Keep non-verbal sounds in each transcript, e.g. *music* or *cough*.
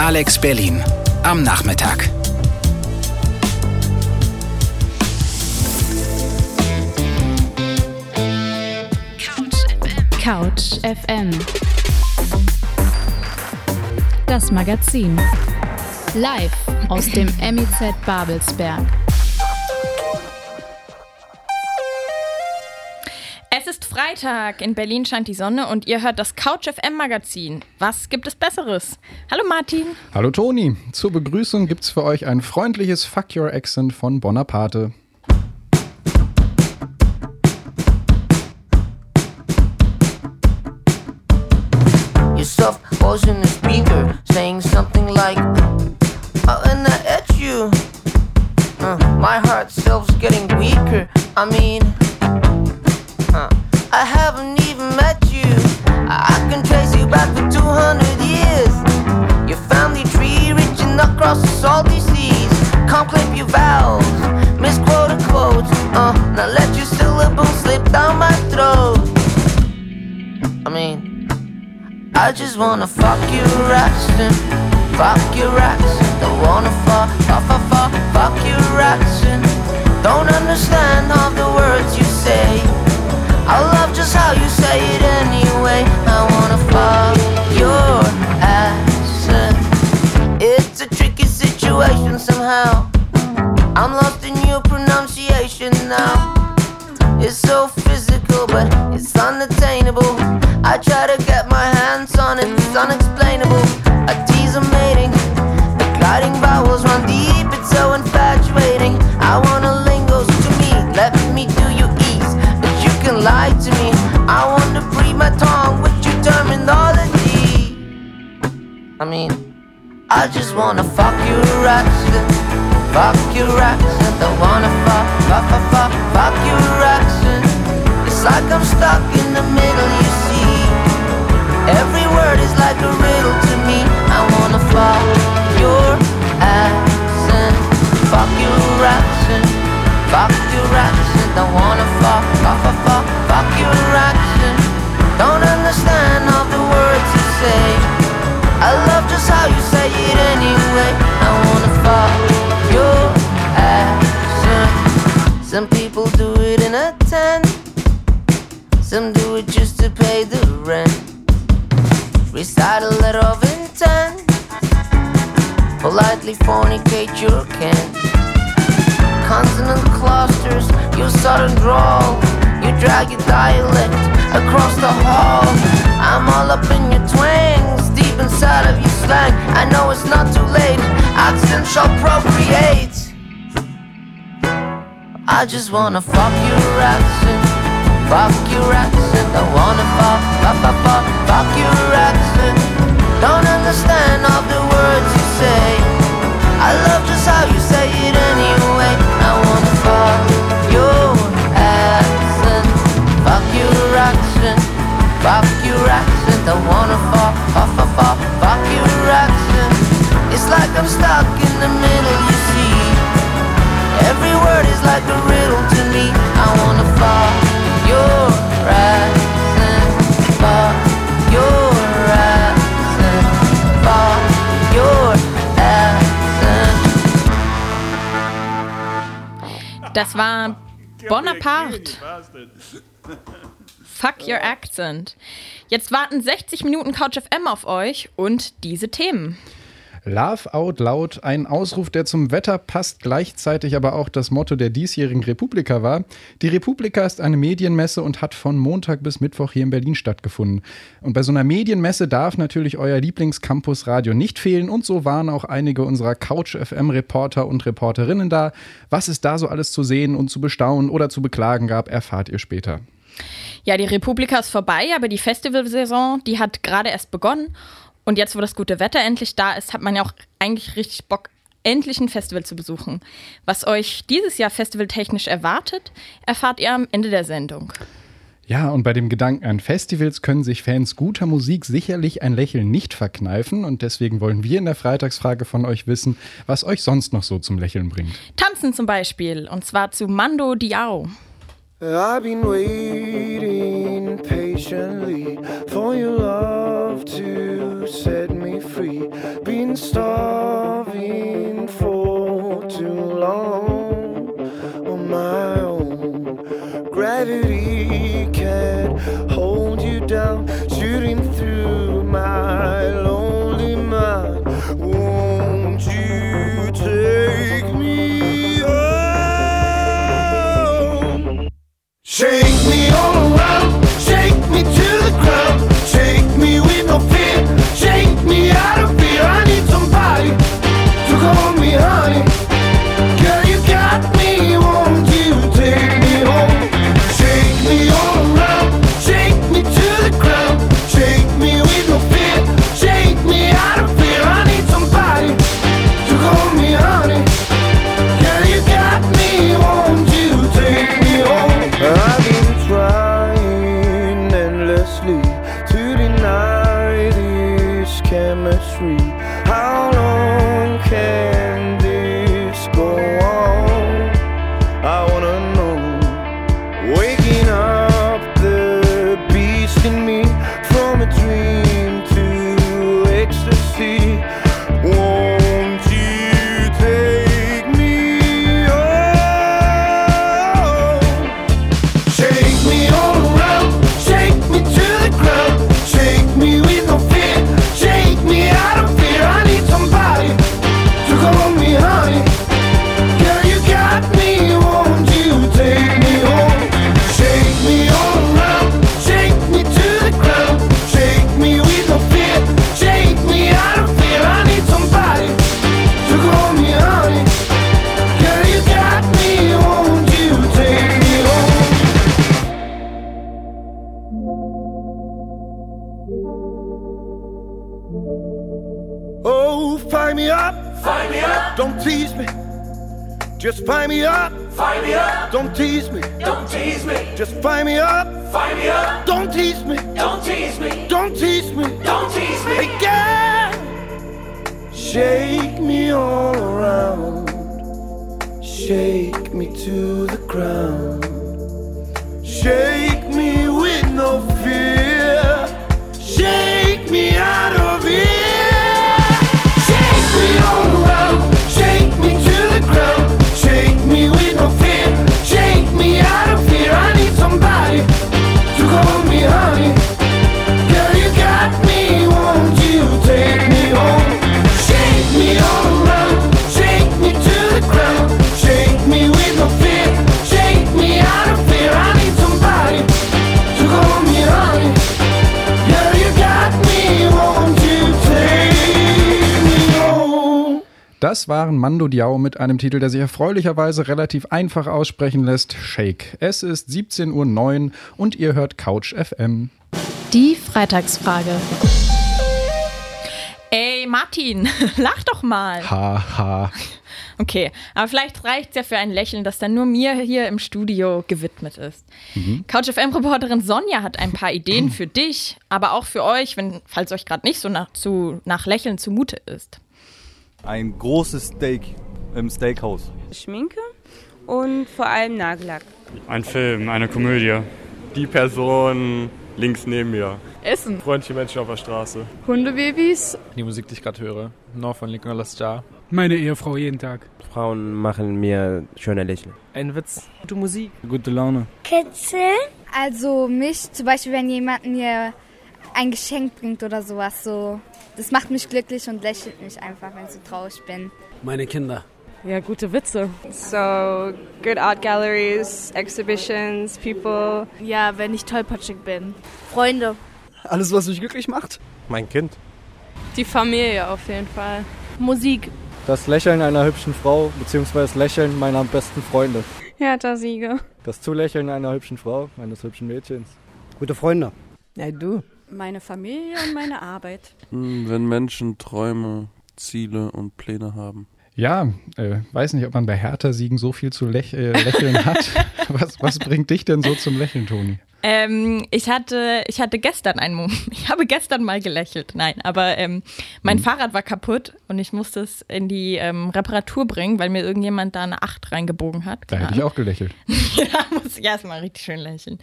Alex Berlin am Nachmittag. Couch FM. Das Magazin. Live aus dem MIZ Babelsberg. Freitag, in Berlin scheint die Sonne und ihr hört das Couch FM Magazin. Was gibt es Besseres? Hallo Martin. Hallo Toni. Zur Begrüßung gibt's für euch ein freundliches Fuck Your Accent von Bonaparte. Your soft voice in the speaker saying something like, Oh, and I at you. Uh, my heart self's getting weaker. I mean, I just wanna fuck your accent, fuck your accent. Don't wanna fuck, fuck, fuck, fuck, fuck your accent. Don't understand half the words you say. I love just how you say it anyway. I wanna fuck your accent. It's a tricky situation somehow. I'm lost in your pronunciation now. It's so physical, but it's unattainable. I try to get on it, it's unexplainable. A tease a mating, the gliding vowels run deep, it's so infatuating. I wanna lingos to me, let me do you ease, but you can lie to me. I to breathe my tongue with your terminology. I mean, I just wanna fuck your accent, fuck your accent. I wanna fuck, fuck, fuck, fuck, fuck your accent. It's like I'm stuck in the middle, fuck wanna fuck, fuck, fuck, fuck. Don't understand all the words you say. I love just how you say it anyway. I wanna fuck your. Some people do it in a tent. Some do it just to pay the rent. Recite a letter of intent. Politely fornicate your can. Consonant clusters, you sudden drawl. You drag your dialect across the hall. I'm all up in your twangs, deep inside of your slang. I know it's not too late. Accent shall procreate. I just wanna fuck your accent. Fuck your accent. I wanna fuck, fuck, fuck, fuck, fuck your accent. Don't understand all the words you say. I love just how you I'm stuck in the middle, you see. Every word is like a riddle to me. I wanna fuck your accent, fuck your accent, fuck your accent. Das war Bonaparte. Fuck your accent. Jetzt warten 60 Minuten Couch FM auf euch und diese Themen. Laugh out loud, ein Ausruf, der zum Wetter passt, gleichzeitig aber auch das Motto der diesjährigen Republika war. Die Republika ist eine Medienmesse und hat von Montag bis Mittwoch hier in Berlin stattgefunden. Und bei so einer Medienmesse darf natürlich euer Lieblingscampus-Radio nicht fehlen und so waren auch einige unserer Couch-FM-Reporter und Reporterinnen da. Was es da so alles zu sehen und zu bestaunen oder zu beklagen gab, erfahrt ihr später. Ja, die Republika ist vorbei, aber die Festivalsaison, die hat gerade erst begonnen. Und jetzt, wo das gute Wetter endlich da ist, hat man ja auch eigentlich richtig Bock, endlich ein Festival zu besuchen. Was euch dieses Jahr festivaltechnisch erwartet, erfahrt ihr am Ende der Sendung. Ja, und bei dem Gedanken an Festivals können sich Fans guter Musik sicherlich ein Lächeln nicht verkneifen. Und deswegen wollen wir in der Freitagsfrage von euch wissen, was euch sonst noch so zum Lächeln bringt. Tanzen zum Beispiel, und zwar zu Mando Diao. I've been waiting patiently for your love to set me free. Been starving for too long on my own. Gravity can't hold you down, shooting through my lonely Shake me all around, shake me to the ground, shake me with no fear, shake me out of fear. I need somebody to call me honey. Das waren Mando Diao mit einem Titel, der sich erfreulicherweise relativ einfach aussprechen lässt: Shake. Es ist 17.09 Uhr und ihr hört Couch FM. Die Freitagsfrage. Ey, Martin, *laughs* lach doch mal. Haha. Okay, aber vielleicht reicht es ja für ein Lächeln, das dann nur mir hier im Studio gewidmet ist. Couch FM-Reporterin Sonja hat ein paar Ideen für dich, aber auch für euch, wenn, falls euch gerade nicht so nach, zu, nach Lächeln zumute ist. Ein großes Steak im Steakhouse. Schminke und vor allem Nagellack. Ein Film, eine Komödie. Die Person links neben mir. Essen. Freundliche Menschen auf der Straße. Hundebabys. Die Musik, die ich gerade höre. Noch von Nicolas Jar. Meine Ehefrau jeden Tag. Frauen machen mir schöne Lächeln. Ein Witz. Gute Musik. Gute Laune. Kitzeln? Also mich, zum Beispiel, wenn jemand mir ein Geschenk bringt oder sowas, so. Das macht mich glücklich und lächelt mich einfach, wenn ich so traurig bin. Meine Kinder. Ja, gute Witze. So, good art galleries, exhibitions, people. Ja, wenn ich tollpatschig bin. Freunde. Alles, was mich glücklich macht? Mein Kind. Die Familie auf jeden Fall. Musik. Das Lächeln einer hübschen Frau, beziehungsweise das Lächeln meiner besten Freunde. Ja, da Siege. Das Zulächeln einer hübschen Frau, eines hübschen Mädchens. Gute Freunde. Ja, du. Meine Familie und meine Arbeit. Wenn Menschen Träume, Ziele und Pläne haben. Ja, äh, weiß nicht, ob man bei Hertha-Siegen so viel zu läch äh, lächeln hat. *laughs* was, was bringt dich denn so zum Lächeln, Toni? Ähm, ich, hatte, ich hatte gestern einen Moment, *laughs* ich habe gestern mal gelächelt. Nein, aber ähm, mein Mhm. Fahrrad war kaputt und ich musste es in die ähm, Reparatur bringen, weil mir irgendjemand da eine 8 reingebogen hat. Da hätte ich auch gelächelt. *laughs* ja, muss ich erstmal richtig schön lächeln.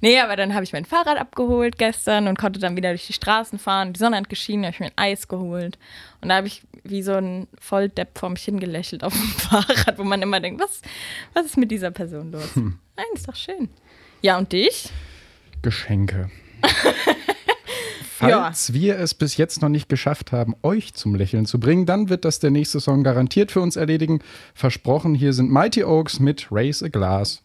Nee, aber dann habe ich mein Fahrrad abgeholt gestern und konnte dann wieder durch die Straßen fahren. Die Sonne hat geschienen, habe ich mir ein Eis geholt. Und da habe ich wie so ein Volldepp vor mich hingelächelt auf dem *laughs* Fahrrad, wo man immer denkt, was, was ist mit dieser Person los? Hm. Nein, ist doch schön. Ja, und dich? Geschenke. *laughs* Ja. Falls wir es bis jetzt noch nicht geschafft haben, euch zum Lächeln zu bringen, dann wird das der nächste Song garantiert für uns erledigen. Versprochen, hier sind Mighty Oaks mit Raise a Glass.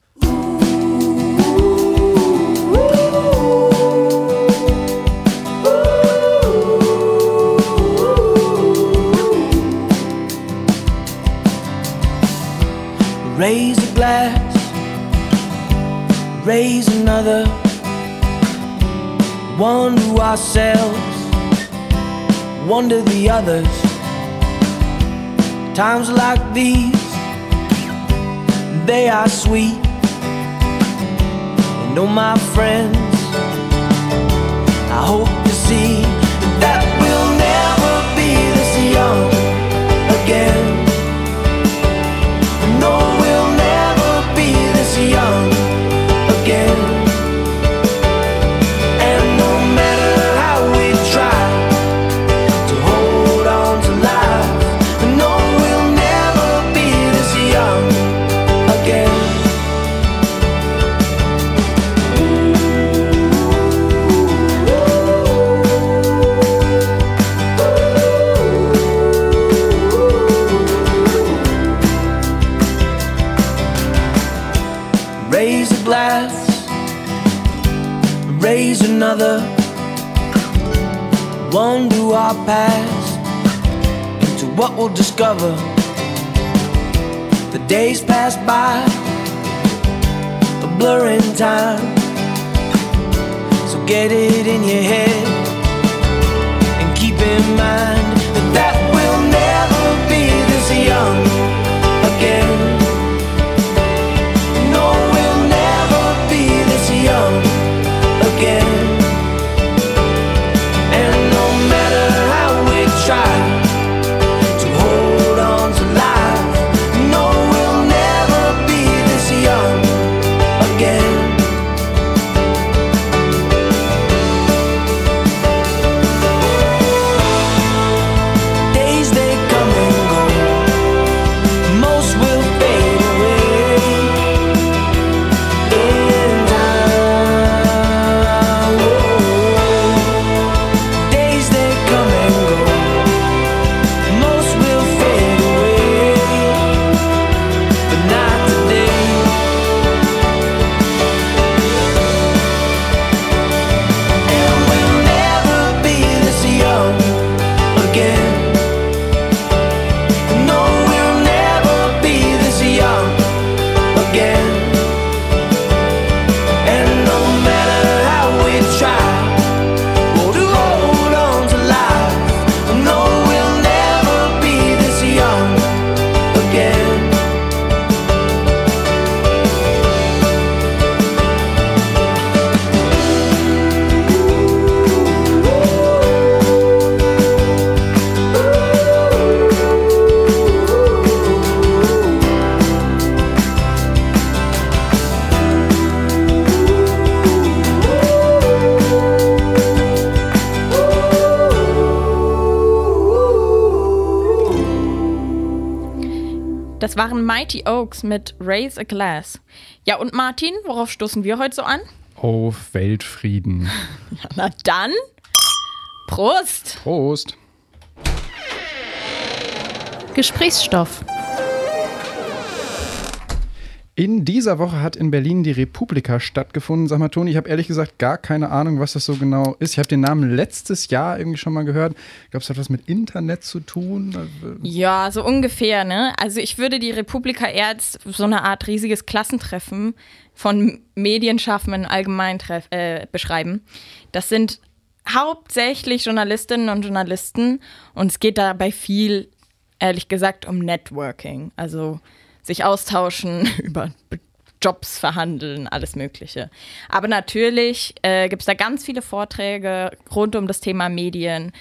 Raise a glass, raise another. One to ourselves, one to the others. Times like these, they are sweet. And oh, my friends, I hope discover. The days pass by, a blur in time. So get it in your head and keep in mind waren Mighty Oaks mit Raise a Glass. Ja, und Martin, worauf stoßen wir heute so an? Auf Weltfrieden. *laughs* Ja, na dann, Prost! Prost! Gesprächsstoff. In dieser Woche hat in Berlin die Republika stattgefunden. Sag mal, Toni, ich habe ehrlich gesagt gar keine Ahnung, was das so genau ist. Ich habe den Namen letztes Jahr irgendwie schon mal gehört. Ich glaube, es hat was mit Internet zu tun. Ja, so ungefähr, ne? Also ich würde die Republika eher als so eine Art riesiges Klassentreffen von Medienschaffenden allgemein äh, beschreiben. Das sind hauptsächlich Journalistinnen und Journalisten und es geht dabei viel, ehrlich gesagt, um Networking. Also sich austauschen *laughs* über be Jobs verhandeln, alles Mögliche. Aber natürlich äh, gibt es da ganz viele Vorträge rund um das Thema Medien.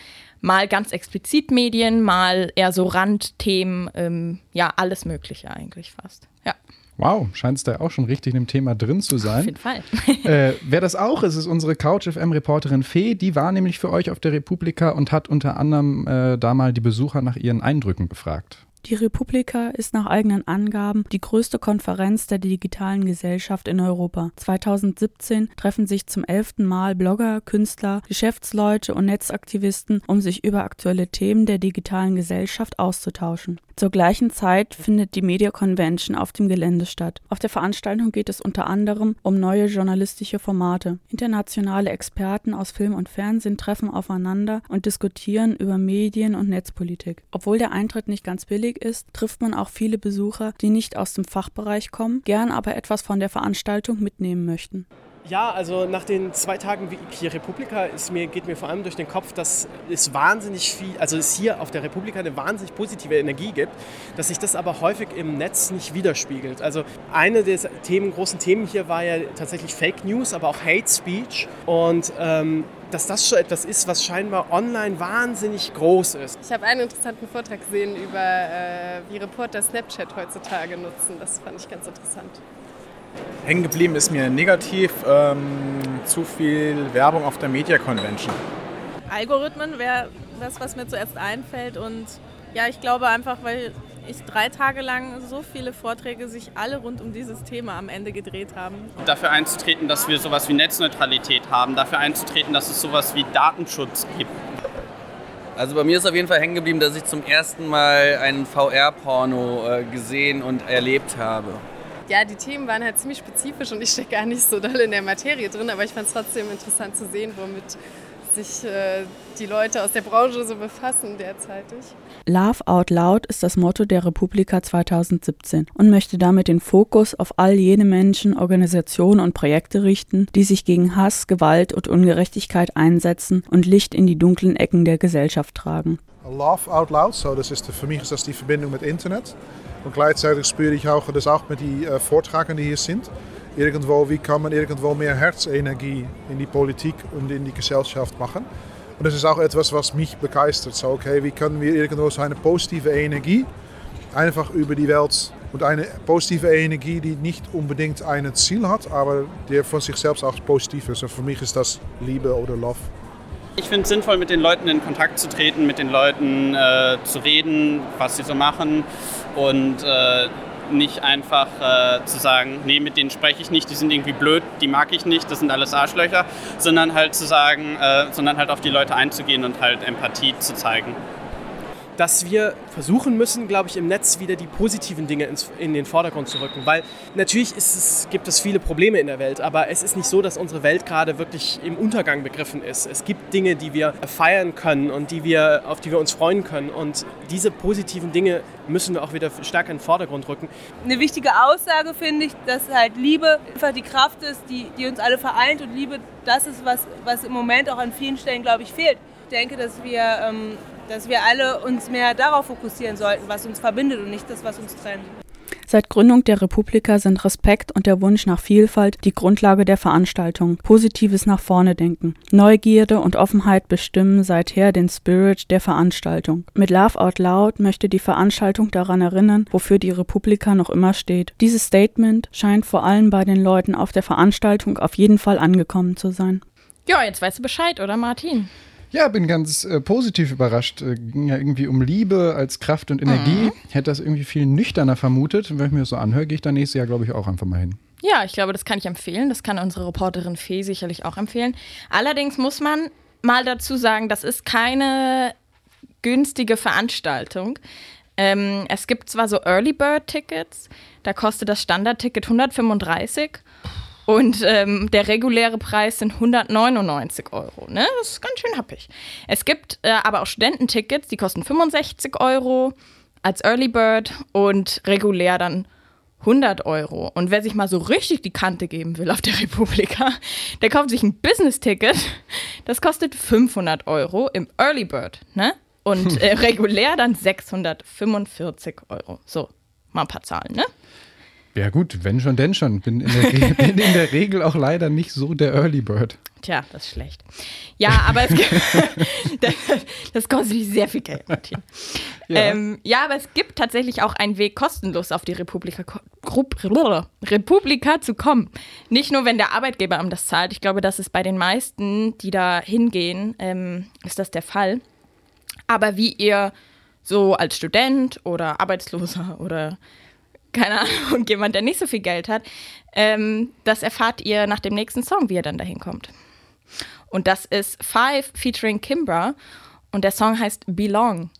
Mal ganz explizit Medien, mal eher so Randthemen, ähm, ja, alles Mögliche eigentlich fast. Ja. Wow, scheint es da auch schon richtig im Thema drin zu sein. Auf jeden Fall. *laughs* äh, wer das auch ist, ist unsere Couch-FM-Reporterin Fee. Die war nämlich für euch auf der Republika und hat unter anderem äh, da mal die Besucher nach ihren Eindrücken gefragt. Die Republika ist nach eigenen Angaben die größte Konferenz der digitalen Gesellschaft in Europa. 2017 treffen sich zum elften Mal Blogger, Künstler, Geschäftsleute und Netzaktivisten, um sich über aktuelle Themen der digitalen Gesellschaft auszutauschen. Zur gleichen Zeit findet die Media Convention auf dem Gelände statt. Auf der Veranstaltung geht es unter anderem um neue journalistische Formate. Internationale Experten aus Film und Fernsehen treffen aufeinander und diskutieren über Medien und Netzpolitik. Obwohl der Eintritt nicht ganz billig ist, trifft man auch viele Besucher, die nicht aus dem Fachbereich kommen, gern aber etwas von der Veranstaltung mitnehmen möchten. Ja, also nach den zwei Tagen hier Republika ist mir, geht mir vor allem durch den Kopf, dass es wahnsinnig viel, also es hier auf der Republika eine wahnsinnig positive Energie gibt, dass sich das aber häufig im Netz nicht widerspiegelt. Also eine der Themen, großen Themen hier war ja tatsächlich Fake News, aber auch Hate Speech und ähm, dass das schon etwas ist, was scheinbar online wahnsinnig groß ist. Ich habe einen interessanten Vortrag gesehen über, äh, wie Reporter Snapchat heutzutage nutzen. Das fand ich ganz interessant. Hängen geblieben ist mir negativ ähm, zu viel Werbung auf der Media Convention. Algorithmen wäre das, was mir zuerst einfällt. Und ja, ich glaube einfach, weil ich drei Tage lang so viele Vorträge sich alle rund um dieses Thema am Ende gedreht haben. Dafür einzutreten, dass wir sowas wie Netzneutralität haben, dafür einzutreten, dass es sowas wie Datenschutz gibt. Also bei mir ist auf jeden Fall hängen geblieben, dass ich zum ersten Mal einen VR-Porno äh, gesehen und erlebt habe. Ja, die Themen waren halt ziemlich spezifisch und ich stecke gar nicht so doll in der Materie drin, aber ich fand es trotzdem interessant zu sehen, womit sich äh, die Leute aus der Branche so befassen derzeitig. Laugh Out Loud ist das Motto der Republika 2017 und möchte damit den Fokus auf all jene Menschen, Organisationen und Projekte richten, die sich gegen Hass, Gewalt und Ungerechtigkeit einsetzen und Licht in die dunklen Ecken der Gesellschaft tragen. Laugh Out Loud, so das ist für mich ist das die Verbindung mit Internet. Und gleichzeitig spüre ich auch, das auch mit den äh, Vortragenden, die hier sind, irgendwo, wie kann man irgendwo mehr Herzenergie in die Politik und in die Gesellschaft machen. Und das ist auch etwas, was mich begeistert. So, okay, wie können wir irgendwo so eine positive Energie einfach über die Welt und eine positive Energie, die nicht unbedingt ein Ziel hat, aber der von sich selbst auch positiv ist. Und für mich ist das Liebe oder Love. Ich finde es sinnvoll, mit den Leuten in Kontakt zu treten, mit den Leuten äh, zu reden, was sie so machen und äh, nicht einfach äh, zu sagen, nee, mit denen spreche ich nicht, die sind irgendwie blöd, die mag ich nicht, das sind alles Arschlöcher, sondern halt zu sagen, äh, sondern halt auf die Leute einzugehen und halt Empathie zu zeigen dass wir versuchen müssen, glaube ich, im Netz wieder die positiven Dinge ins, in den Vordergrund zu rücken. Weil natürlich es, gibt es viele Probleme in der Welt, aber es ist nicht so, dass unsere Welt gerade wirklich im Untergang begriffen ist. Es gibt Dinge, die wir feiern können und die wir, auf die wir uns freuen können. Und diese positiven Dinge müssen wir auch wieder stärker in den Vordergrund rücken. Eine wichtige Aussage finde ich, dass halt Liebe einfach die Kraft ist, die, die uns alle vereint. Und Liebe, das ist was, was im Moment auch an vielen Stellen, glaube ich, fehlt. Ich denke, dass wir ähm, dass wir alle uns mehr darauf fokussieren sollten, was uns verbindet und nicht das, was uns trennt. Seit Gründung der Republika sind Respekt und der Wunsch nach Vielfalt die Grundlage der Veranstaltung. Positives nach vorne denken. Neugierde und Offenheit bestimmen seither den Spirit der Veranstaltung. Mit Love Out Loud möchte die Veranstaltung daran erinnern, wofür die Republika noch immer steht. Dieses Statement scheint vor allem bei den Leuten auf der Veranstaltung auf jeden Fall angekommen zu sein. Ja, jetzt weißt du Bescheid, oder Martin? Ja, bin ganz äh, positiv überrascht. Äh, ging ja irgendwie um Liebe als Kraft und Energie. Mhm. Ich hätte das irgendwie viel nüchterner vermutet. Und wenn ich mir das so anhöre, gehe ich da nächstes Jahr, glaube ich, auch einfach mal hin. Ja, ich glaube, das kann ich empfehlen. Das kann unsere Reporterin Fee sicherlich auch empfehlen. Allerdings muss man mal dazu sagen, das ist keine günstige Veranstaltung. Ähm, es gibt zwar so Early Bird Tickets, da kostet das Standardticket 135 und ähm, der reguläre Preis sind 199 Euro. Ne? Das ist ganz schön happig. Es gibt äh, aber auch Studententickets, die kosten 65 Euro als Early Bird und regulär dann 100 Euro. Und wer sich mal so richtig die Kante geben will auf der Republika, *laughs* der kauft sich ein Business-Ticket. Das kostet 500 Euro im Early Bird. Ne? Und *laughs* äh, regulär dann 645 Euro. So, mal ein paar Zahlen, ne? Ja gut, wenn schon, denn schon. Bin in, der *laughs* bin in der Regel auch leider nicht so der Early Bird. Tja, das ist schlecht. Ja, aber es gibt, das, *laughs* *laughs* das kostet mich sehr viel Geld, Martin. Ja. Ähm, ja, aber es gibt tatsächlich auch einen Weg, kostenlos auf die Republika, Republika zu kommen. Nicht nur, wenn der Arbeitgeber einem das zahlt. Ich glaube, das ist bei den meisten, die da hingehen, ähm, ist das der Fall. Aber wie ihr so als Student oder Arbeitsloser oder keine Ahnung, *laughs* jemand, der nicht so viel Geld hat, ähm, das erfahrt ihr nach dem nächsten Song, wie ihr dann dahin kommt. Und das ist Five featuring Kimbra und der Song heißt Belong.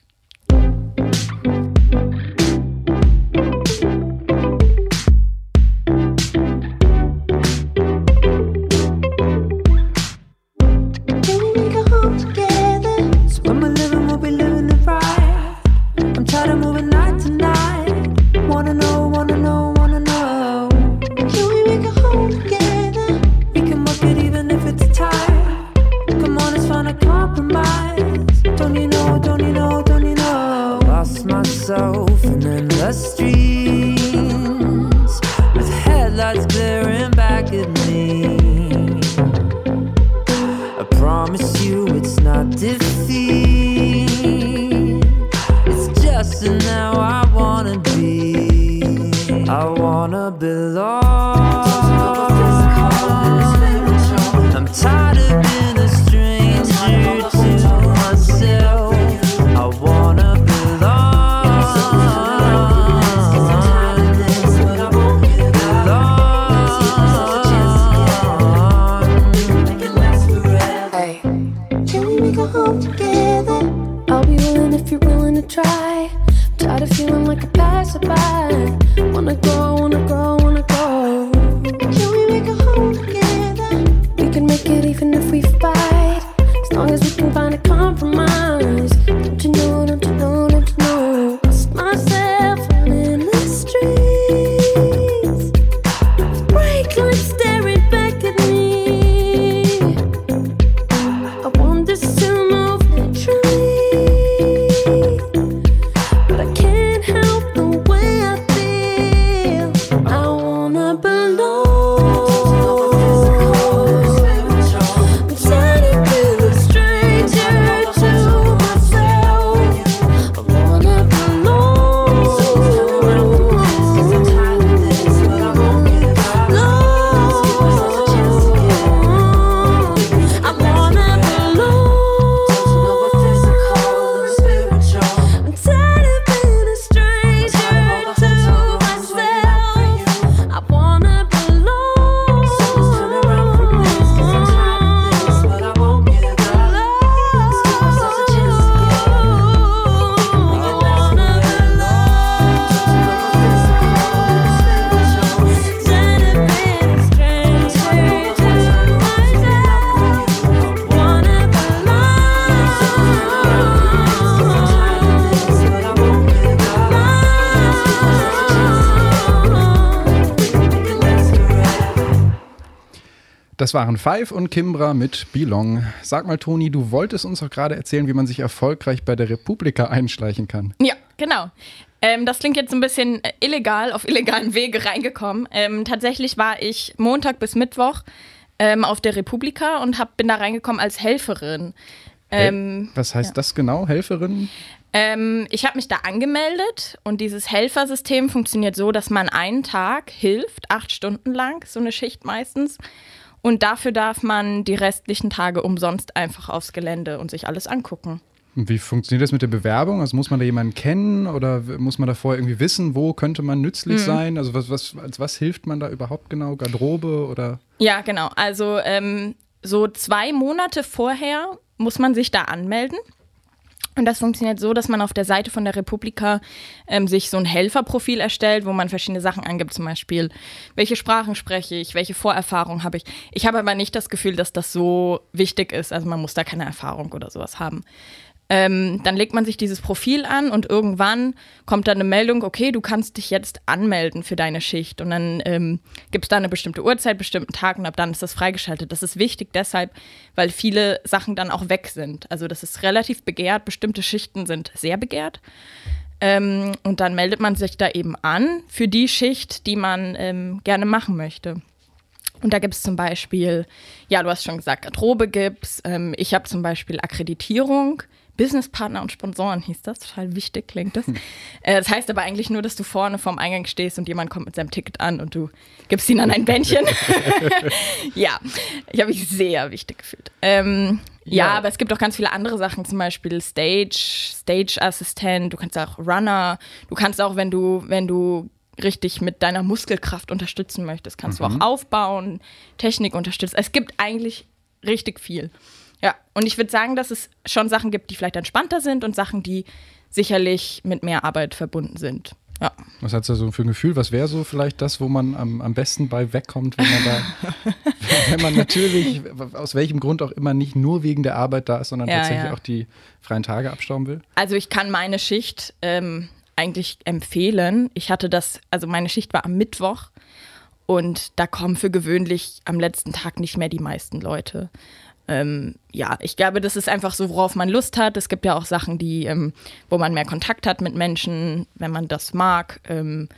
Das waren Five und Kimbra mit Belong. Sag mal, Toni, du wolltest uns doch gerade erzählen, wie man sich erfolgreich bei der Republika einschleichen kann. Ja, genau. Ähm, das klingt jetzt ein bisschen äh, illegal, auf illegalen Wege reingekommen. Ähm, tatsächlich war ich Montag bis Mittwoch ähm, auf der Republika und hab, bin da reingekommen als Helferin. Ähm, Was heißt ja. das genau, Helferin? Ähm, ich habe mich da angemeldet und dieses Helfersystem funktioniert so, dass man einen Tag hilft, acht Stunden lang, so eine Schicht meistens. Und dafür darf man die restlichen Tage umsonst einfach aufs Gelände und sich alles angucken. Wie funktioniert das mit der Bewerbung? Also muss man da jemanden kennen oder muss man da vorher irgendwie wissen, wo könnte man nützlich hm. sein? Also was, was, als was hilft man da überhaupt genau? Garderobe oder? Ja, genau. Also ähm, so zwei Monate vorher muss man sich da anmelden. Und das funktioniert so, dass man auf der Seite von der Republika ähm, sich so ein Helferprofil erstellt, wo man verschiedene Sachen angibt, zum Beispiel, welche Sprachen spreche ich, welche Vorerfahrung habe ich. Ich habe aber nicht das Gefühl, dass das so wichtig ist. Also man muss da keine Erfahrung oder sowas haben. Ähm, dann legt man sich dieses Profil an und irgendwann kommt dann eine Meldung, okay, du kannst dich jetzt anmelden für deine Schicht. Und dann ähm, gibt es da eine bestimmte Uhrzeit, bestimmten Tag und ab dann ist das freigeschaltet. Das ist wichtig deshalb, weil viele Sachen dann auch weg sind. Also das ist relativ begehrt, bestimmte Schichten sind sehr begehrt. Ähm, und dann meldet man sich da eben an für die Schicht, die man ähm, gerne machen möchte. Und da gibt es zum Beispiel, ja, du hast schon gesagt, Garderobe gibt's. Ähm, ich habe zum Beispiel Akkreditierung. Businesspartner und Sponsoren hieß das, total wichtig klingt das. Äh, das heißt aber eigentlich nur, dass du vorne vorm Eingang stehst und jemand kommt mit seinem Ticket an und du gibst ihm dann ein Bändchen. *laughs* ja, ich habe mich sehr wichtig gefühlt. Ähm, ja. ja. aber es gibt auch ganz viele andere Sachen, zum Beispiel Stage, Stage-Assistent, du kannst auch Runner, du kannst auch, wenn du, wenn du richtig mit deiner Muskelkraft unterstützen möchtest, kannst mhm. du auch aufbauen, Technik unterstützen. Es gibt eigentlich richtig viel. Ja, und ich würde sagen, dass es schon Sachen gibt, die vielleicht entspannter sind und Sachen, die sicherlich mit mehr Arbeit verbunden sind. Ja. Was hat es so für ein Gefühl? Was wäre so vielleicht das, wo man am, am besten bei wegkommt, wenn man da, *laughs* wenn man natürlich, aus welchem Grund auch immer, nicht nur wegen der Arbeit da ist, sondern ja, tatsächlich ja. auch die freien Tage abstauben will? Also ich kann meine Schicht ähm, eigentlich empfehlen. Ich hatte das, also meine Schicht war am Mittwoch und da kommen für gewöhnlich am letzten Tag nicht mehr die meisten Leute. Ähm, ja, ich glaube, das ist einfach so, worauf man Lust hat. Es gibt ja auch Sachen, die, ähm, wo man mehr Kontakt hat mit Menschen, wenn man das mag. Ähm,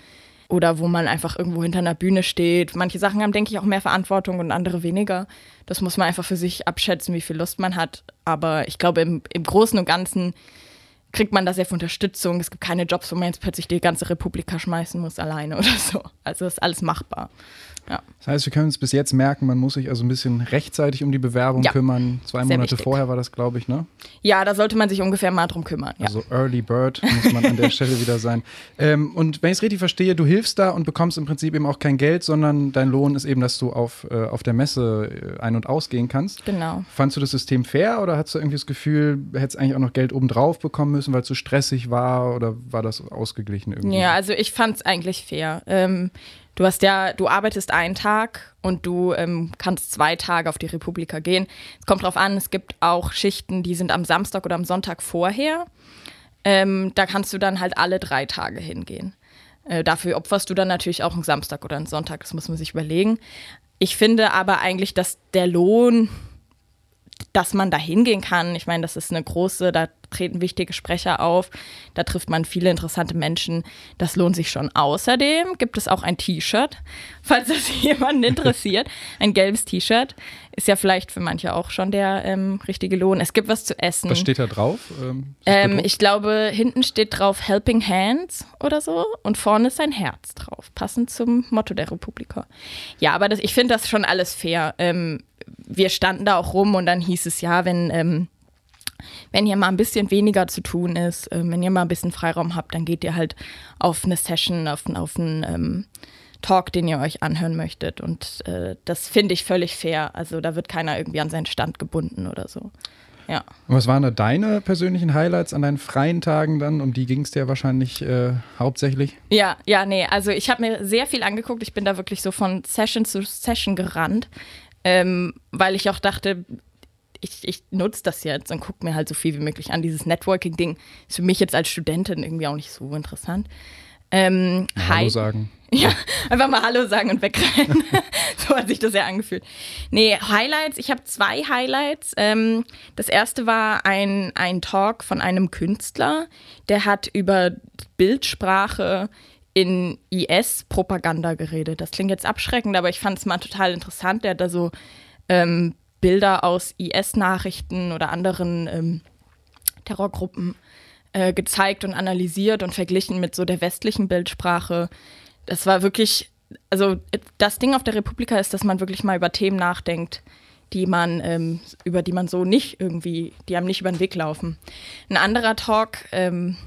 oder wo man einfach irgendwo hinter einer Bühne steht. Manche Sachen haben, denke ich, auch mehr Verantwortung und andere weniger. Das muss man einfach für sich abschätzen, wie viel Lust man hat. Aber ich glaube, im, im Großen und Ganzen kriegt man da sehr viel Unterstützung. Es gibt keine Jobs, wo man jetzt plötzlich die ganze Republika schmeißen muss alleine *laughs* oder so. Also ist alles machbar. Ja. Das heißt, wir können es bis jetzt merken, man muss sich also ein bisschen rechtzeitig um die Bewerbung ja, kümmern. Zwei Monate wichtig. vorher war das, glaube ich, ne? Ja, da sollte man sich ungefähr mal drum kümmern. Ja. Also Early Bird muss man an der *laughs* Stelle wieder sein. Ähm, und wenn ich es richtig verstehe, du hilfst da und bekommst im Prinzip eben auch kein Geld, sondern dein Lohn ist eben, dass du auf, äh, auf der Messe äh, ein- und ausgehen kannst. Genau. Fandst du das System fair oder hast du irgendwie das Gefühl, hättest eigentlich auch noch Geld obendrauf bekommen müssen, weil es so stressig war oder war das ausgeglichen irgendwie? Ja, also ich fand es eigentlich fair. Ähm, Du hast ja, du arbeitest einen Tag und du ähm, kannst zwei Tage auf die Republika gehen. Es kommt drauf an, es gibt auch Schichten, die sind am Samstag oder am Sonntag vorher. Ähm, da kannst du dann halt alle drei Tage hingehen. Äh, dafür opferst du dann natürlich auch einen Samstag oder einen Sonntag, das muss man sich überlegen. Ich finde aber eigentlich, dass der Lohn dass man da hingehen kann. Ich meine, das ist eine große, da treten wichtige Sprecher auf, da trifft man viele interessante Menschen. Das lohnt sich schon. Außerdem gibt es auch ein T-Shirt, *laughs* falls das jemanden interessiert. *laughs* Ein gelbes T-Shirt ist ja vielleicht für manche auch schon der ähm, richtige Lohn. Es gibt was zu essen. Was steht da drauf? Ähm, ähm, ich glaube, hinten steht drauf Helping Hands oder so und vorne ist ein Herz drauf, passend zum Motto der Republika. Ja, aber das, ich finde das schon alles fair. Wir standen da auch rum und dann hieß es ja, wenn, ähm, wenn hier mal ein bisschen weniger zu tun ist, äh, wenn ihr mal ein bisschen Freiraum habt, dann geht ihr halt auf eine Session, auf, auf einen ähm, Talk, den ihr euch anhören möchtet. Und äh, das finde ich völlig fair. Also da wird keiner irgendwie an seinen Stand gebunden oder so. Ja. Und was waren da deine persönlichen Highlights an deinen freien Tagen dann? Um die ging es dir wahrscheinlich äh, hauptsächlich? Ja, ja, nee. Also ich habe mir sehr viel angeguckt. Ich bin da wirklich so von Session zu Session gerannt ähm, weil ich auch dachte, ich, ich nutze das jetzt und gucke mir halt so viel wie möglich an. Dieses Networking-Ding ist für mich jetzt als Studentin irgendwie auch nicht so interessant. Ähm, Hallo sagen. *laughs* Ja, einfach mal Hallo sagen und wegrennen. *laughs* so hat sich das ja angefühlt. Nee, Highlights, ich habe zwei Highlights. Ähm, das erste war ein, ein Talk von einem Künstler, der hat über Bildsprache in IS-Propaganda geredet. Das klingt jetzt abschreckend, aber ich fand es mal total interessant. Der hat da so ähm, Bilder aus IS-Nachrichten oder anderen ähm, Terrorgruppen äh, gezeigt und analysiert und verglichen mit so der westlichen Bildsprache. Das war wirklich, also das Ding auf der Republika ist, dass man wirklich mal über Themen nachdenkt, die man, ähm, über die man so nicht irgendwie, die einem nicht über den Weg laufen. Ein anderer Talk, ähm,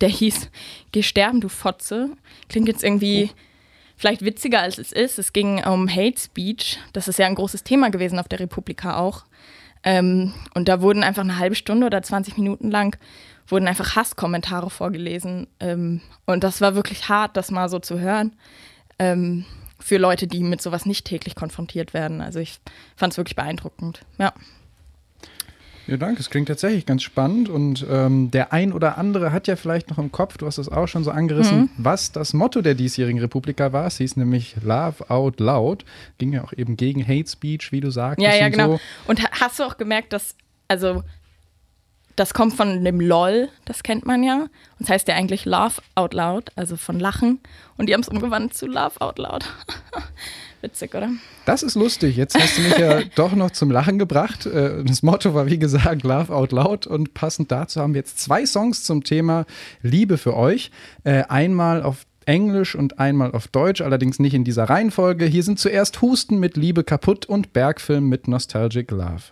der hieß Geh sterben, du Fotze. Klingt jetzt irgendwie vielleicht witziger, als es ist. Es ging um Hate Speech. Das ist ja ein großes Thema gewesen auf der Republika auch. Ähm, und da wurden einfach eine halbe Stunde oder 20 Minuten lang wurden einfach Hasskommentare vorgelesen. Ähm, und das war wirklich hart, das mal so zu hören. Ähm, für Leute, die mit sowas nicht täglich konfrontiert werden. Also ich fand es wirklich beeindruckend. Ja. Ja, danke. Es klingt tatsächlich ganz spannend. Und ähm, der ein oder andere hat ja vielleicht noch im Kopf, du hast das auch schon so angerissen, mhm. was das Motto der diesjährigen Republika war. Es hieß nämlich Love Out Loud. Ging ja auch eben gegen Hate Speech, wie du sagst. Ja, ja, genau. So. Und hast du auch gemerkt, dass, also Das kommt von dem LOL, das kennt man ja. Und das heißt ja eigentlich Laugh Out Loud, also von Lachen. Und die haben es umgewandelt zu Laugh Out Loud. *laughs* Witzig, oder? Das ist lustig. Jetzt hast du mich ja *laughs* doch noch zum Lachen gebracht. Äh, Das Motto war, wie gesagt, Laugh Out Loud. Und passend dazu haben wir jetzt zwei Songs zum Thema Liebe für euch. Äh, Einmal auf Englisch und einmal auf Deutsch, allerdings nicht in dieser Reihenfolge. Hier sind zuerst Husten mit Liebe kaputt und Bergfilm mit Nostalgic Love.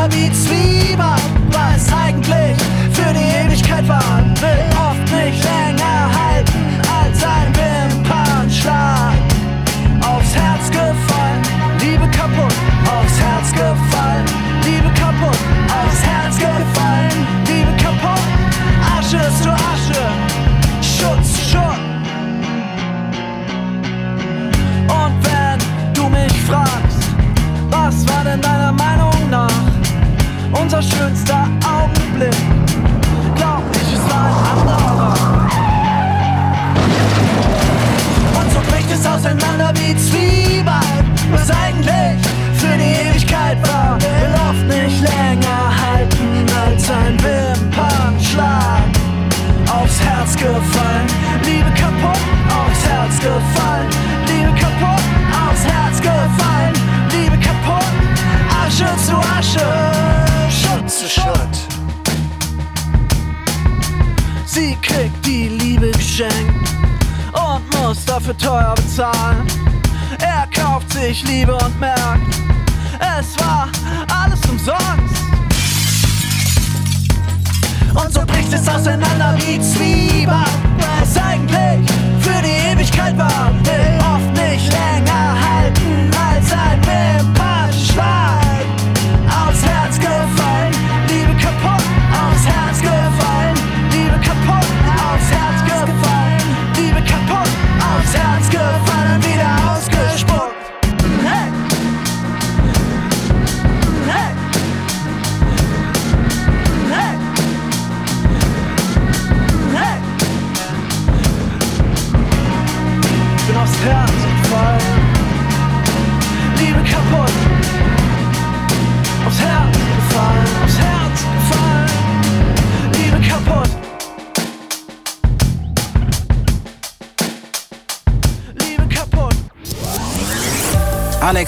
Auseinander wie Zwieback, weil es eigentlich für die Ewigkeit war. Will oft nicht länger halten als ein Wimpernschlag. Unser schönster Augenblick? Glaub ich, es war ein anderer. Und so bricht es auseinander wie Zwiebeln, was eigentlich für die Ewigkeit war. Will oft nicht länger halten als ein Wimpernschlag. Aufs Herz gefallen, Liebe kaputt, aufs Herz gefallen, Liebe geschenkt und muss dafür teuer bezahlen. Er kauft sich Liebe und merkt, es war alles umsonst. Und so bricht es auseinander wie Zwieback,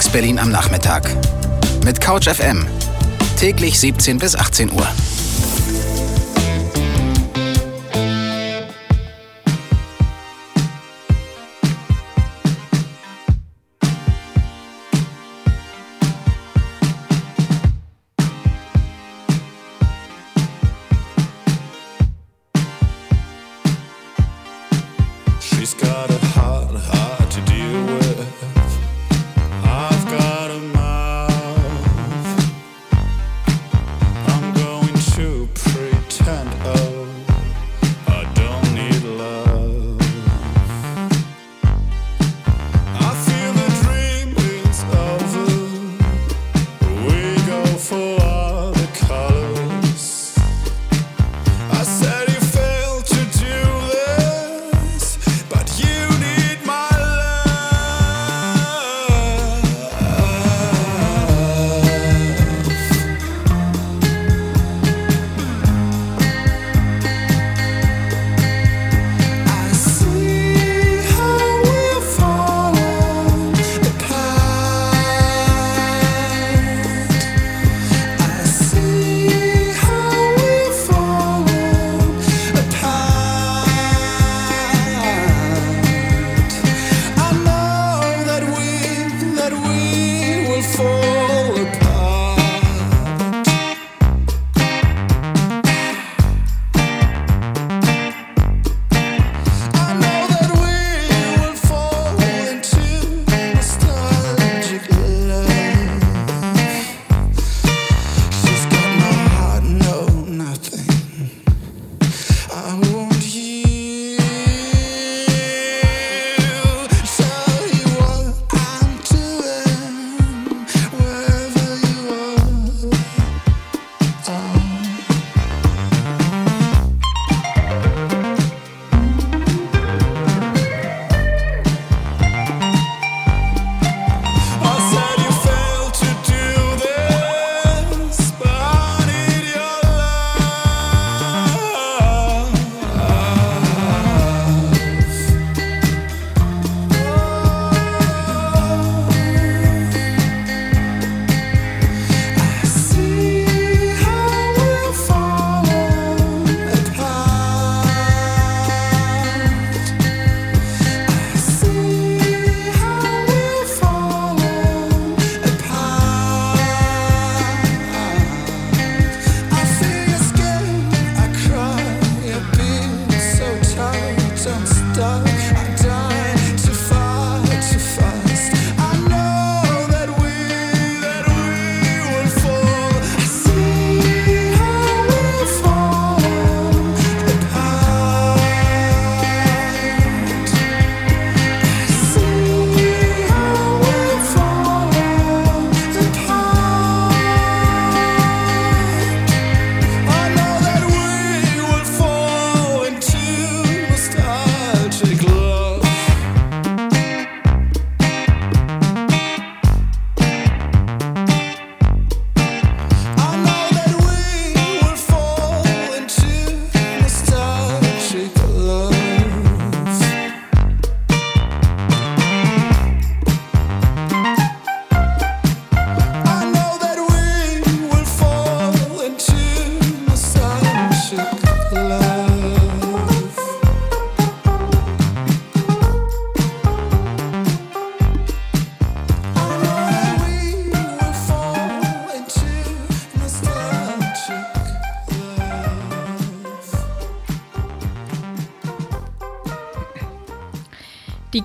Berlin am Nachmittag. Mit Couch FM. Täglich 17 bis 18 Uhr.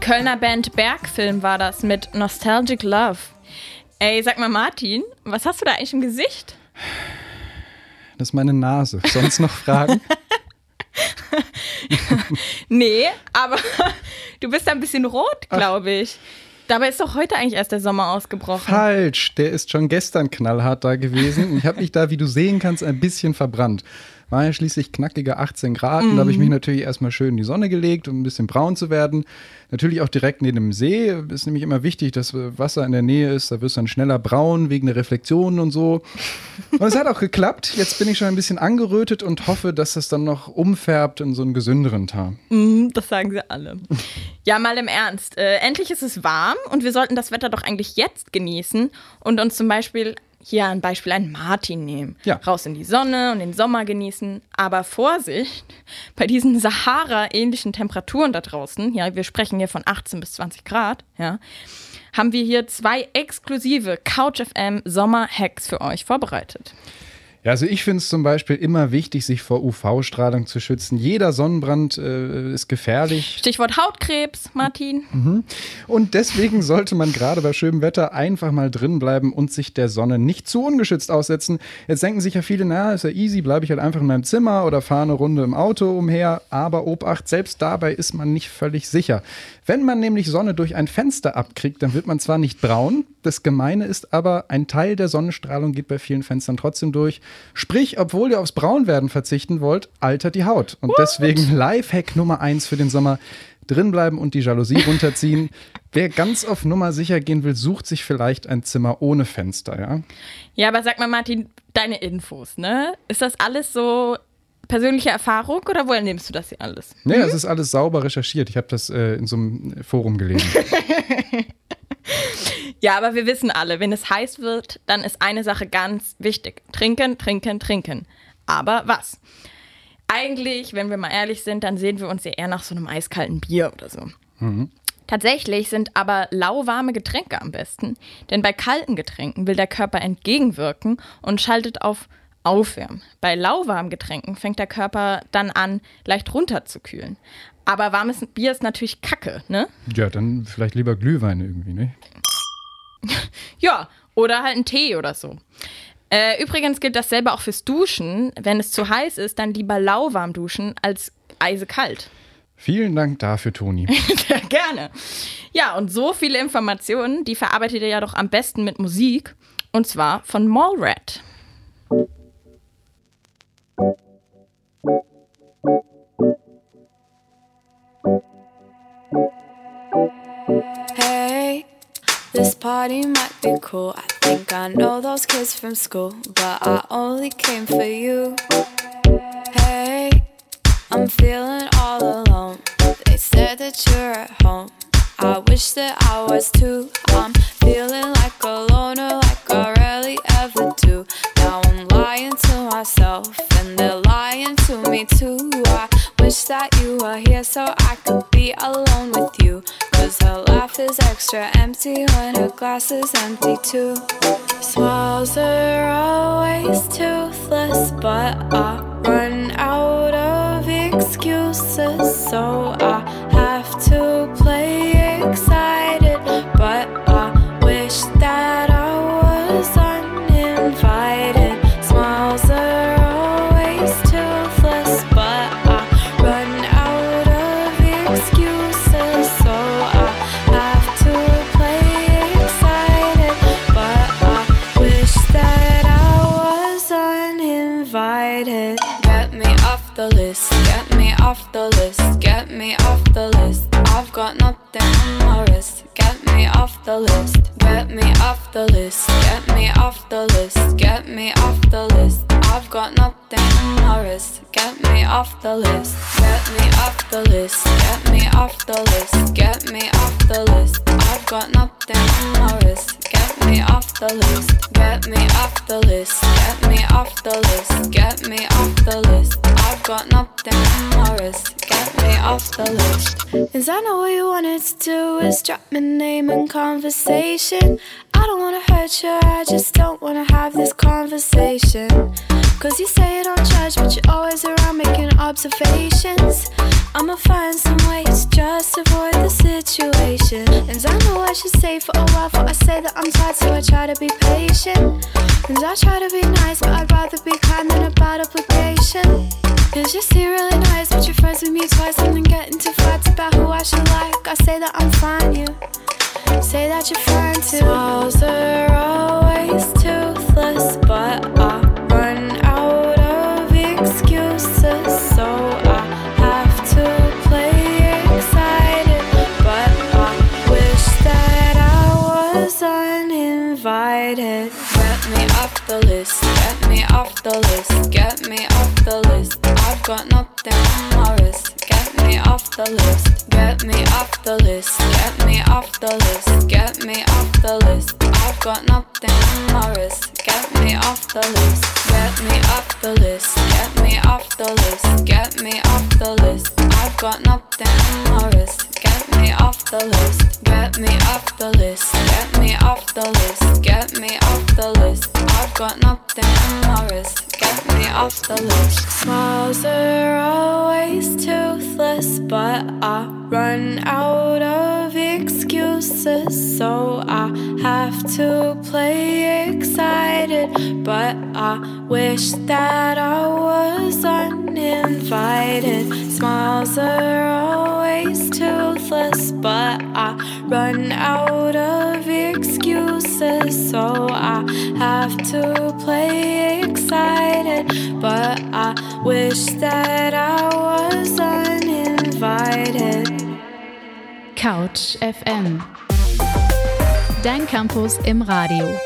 Kölner Band Bergfilm war das mit Nostalgic Love. Ey, sag mal Martin, was hast du da eigentlich im Gesicht? Das ist meine Nase. Sonst noch Fragen? *laughs* nee, aber du bist ein bisschen rot, glaube ich. Dabei ist doch heute eigentlich erst der Sommer ausgebrochen. Falsch, der ist schon gestern knallhart da gewesen. Ich habe mich da, wie du sehen kannst, ein bisschen verbrannt. War ja schließlich knackige 18 Grad und da habe ich mich natürlich erstmal schön in die Sonne gelegt, um ein bisschen braun zu werden. Natürlich auch direkt neben dem See. Ist nämlich immer wichtig, dass Wasser in der Nähe ist. Da wirst du dann schneller braun wegen der Reflexionen und so. Und es hat auch geklappt. Jetzt bin ich schon ein bisschen angerötet und hoffe, dass das dann noch umfärbt in so einen gesünderen Ton. Mhm, das sagen sie alle. Ja, mal im Ernst. Äh, endlich ist es warm und wir sollten das Wetter doch eigentlich jetzt genießen und uns zum Beispiel hier ein Beispiel einen Martin nehmen. Ja. Raus in die Sonne und den Sommer genießen. Aber Vorsicht, bei diesen Sahara-ähnlichen Temperaturen da draußen, ja, wir sprechen hier von 18 bis 20 Grad, ja, haben wir hier zwei exklusive Couch FM Sommer-Hacks für euch vorbereitet. Ja, also ich finde es zum Beispiel immer wichtig, sich vor UV-Strahlung zu schützen. Jeder Sonnenbrand äh, ist gefährlich. Stichwort Hautkrebs, Martin. Mhm. Und deswegen sollte man gerade bei schönem Wetter einfach mal drin bleiben und sich der Sonne nicht zu ungeschützt aussetzen. Jetzt denken sich ja viele, na, ist ja easy, bleibe ich halt einfach in meinem Zimmer oder fahre eine Runde im Auto umher. Aber Obacht, selbst dabei ist man nicht völlig sicher. Wenn man nämlich Sonne durch ein Fenster abkriegt, dann wird man zwar nicht braun, das Gemeine ist aber, ein Teil der Sonnenstrahlung geht bei vielen Fenstern trotzdem durch. Sprich, obwohl ihr aufs Braunwerden verzichten wollt, altert die Haut. Und What? deswegen Lifehack Nummer eins für den Sommer. Drinbleiben und die Jalousie runterziehen. *laughs* Wer ganz auf Nummer sicher gehen will, sucht sich vielleicht ein Zimmer ohne Fenster, ja? Ja, aber sag mal, Martin, deine Infos, ne? Ist das alles so persönliche Erfahrung oder woher nimmst du das hier alles? Nee, es ist alles sauber recherchiert. Ich habe das äh, in so einem Forum gelesen. *laughs* Ja, aber wir wissen alle, wenn es heiß wird, dann ist eine Sache ganz wichtig. Trinken, trinken, trinken. Aber was? Eigentlich, wenn wir mal ehrlich sind, dann sehen wir uns ja eher nach so einem eiskalten Bier oder so. Mhm. Tatsächlich sind aber lauwarme Getränke am besten, denn bei kalten Getränken will der Körper entgegenwirken und schaltet auf Aufwärmen. Bei lauwarmen Getränken fängt der Körper dann an, leicht runterzukühlen. Aber warmes Bier ist natürlich Kacke, ne? Ja, dann vielleicht lieber Glühwein irgendwie, ne? *laughs* Ja, oder halt ein Tee oder so. Äh, übrigens gilt dasselbe auch fürs Duschen. Wenn es zu heiß ist, dann lieber lauwarm duschen als eisekalt. Vielen Dank dafür, Toni. *laughs* Sehr gerne. Ja, und so viele Informationen, die verarbeitet ihr ja doch am besten mit Musik. Und zwar von Mallrat. Hey, this party might be cool. I think I know those kids from school, but I only came for you. Hey, I'm feeling all alone. They said that you're at home. I wish that I was too. I'm feeling like a loner, like I rarely ever do. Now I'm lying to myself, me too. I wish that you were here so I could be alone with you. Cause her laugh is extra empty when her glass is empty too. Smiles are always toothless, but I run out of excuses, so I have to play the list, get me off the list, get me off the list, get me off the list. I've got nothing on my wrist. Get me off the list, get me off the list, get me off the list, get me off the list. I've got nothing on my wrist. Get me off the list, get me off the list, get me off the list, get me off the list. I've got nothing on my. Get me off the list. Is that not what you wanted to do? Is drop my name in conversation? I don't wanna hurt you, I just don't wanna have this conversation. Cause you say you don't judge, but you're always around making observations. I'ma find some ways just to avoid the situation. And I know I should say for a while, for I say that I'm tired, so I try to be patient. And I try to be nice, but I'd rather be kind than a bad obligation. Cause you see really nice, but you're friends with me twice and then get into fights about who I should like. I say that I'm fine, you say that you're fine too. Smiles are always toothless, but I run out uninvited. Get me off the list, get me off the list, get me off the list. I've got nothing me off the list, get me off the list, get me off the list, get me off the list. I've got nothing on my wrist. Get me off the list, get me off the list, get me off the list, get me off the list. I've got nothing on my wrist. Get me off the list, get me off the list, get me off the list, get me off the list. I've got nothing on my wrist. Get off the list. Smiles are always toothless, but I run out of excuses, so I have to play excited. But I wish that I was uninvited. Smiles are always toothless, but I run out of excuses, so I have to play excited. But I wish that I was uninvited. Couch FM. Dein Campus im Radio.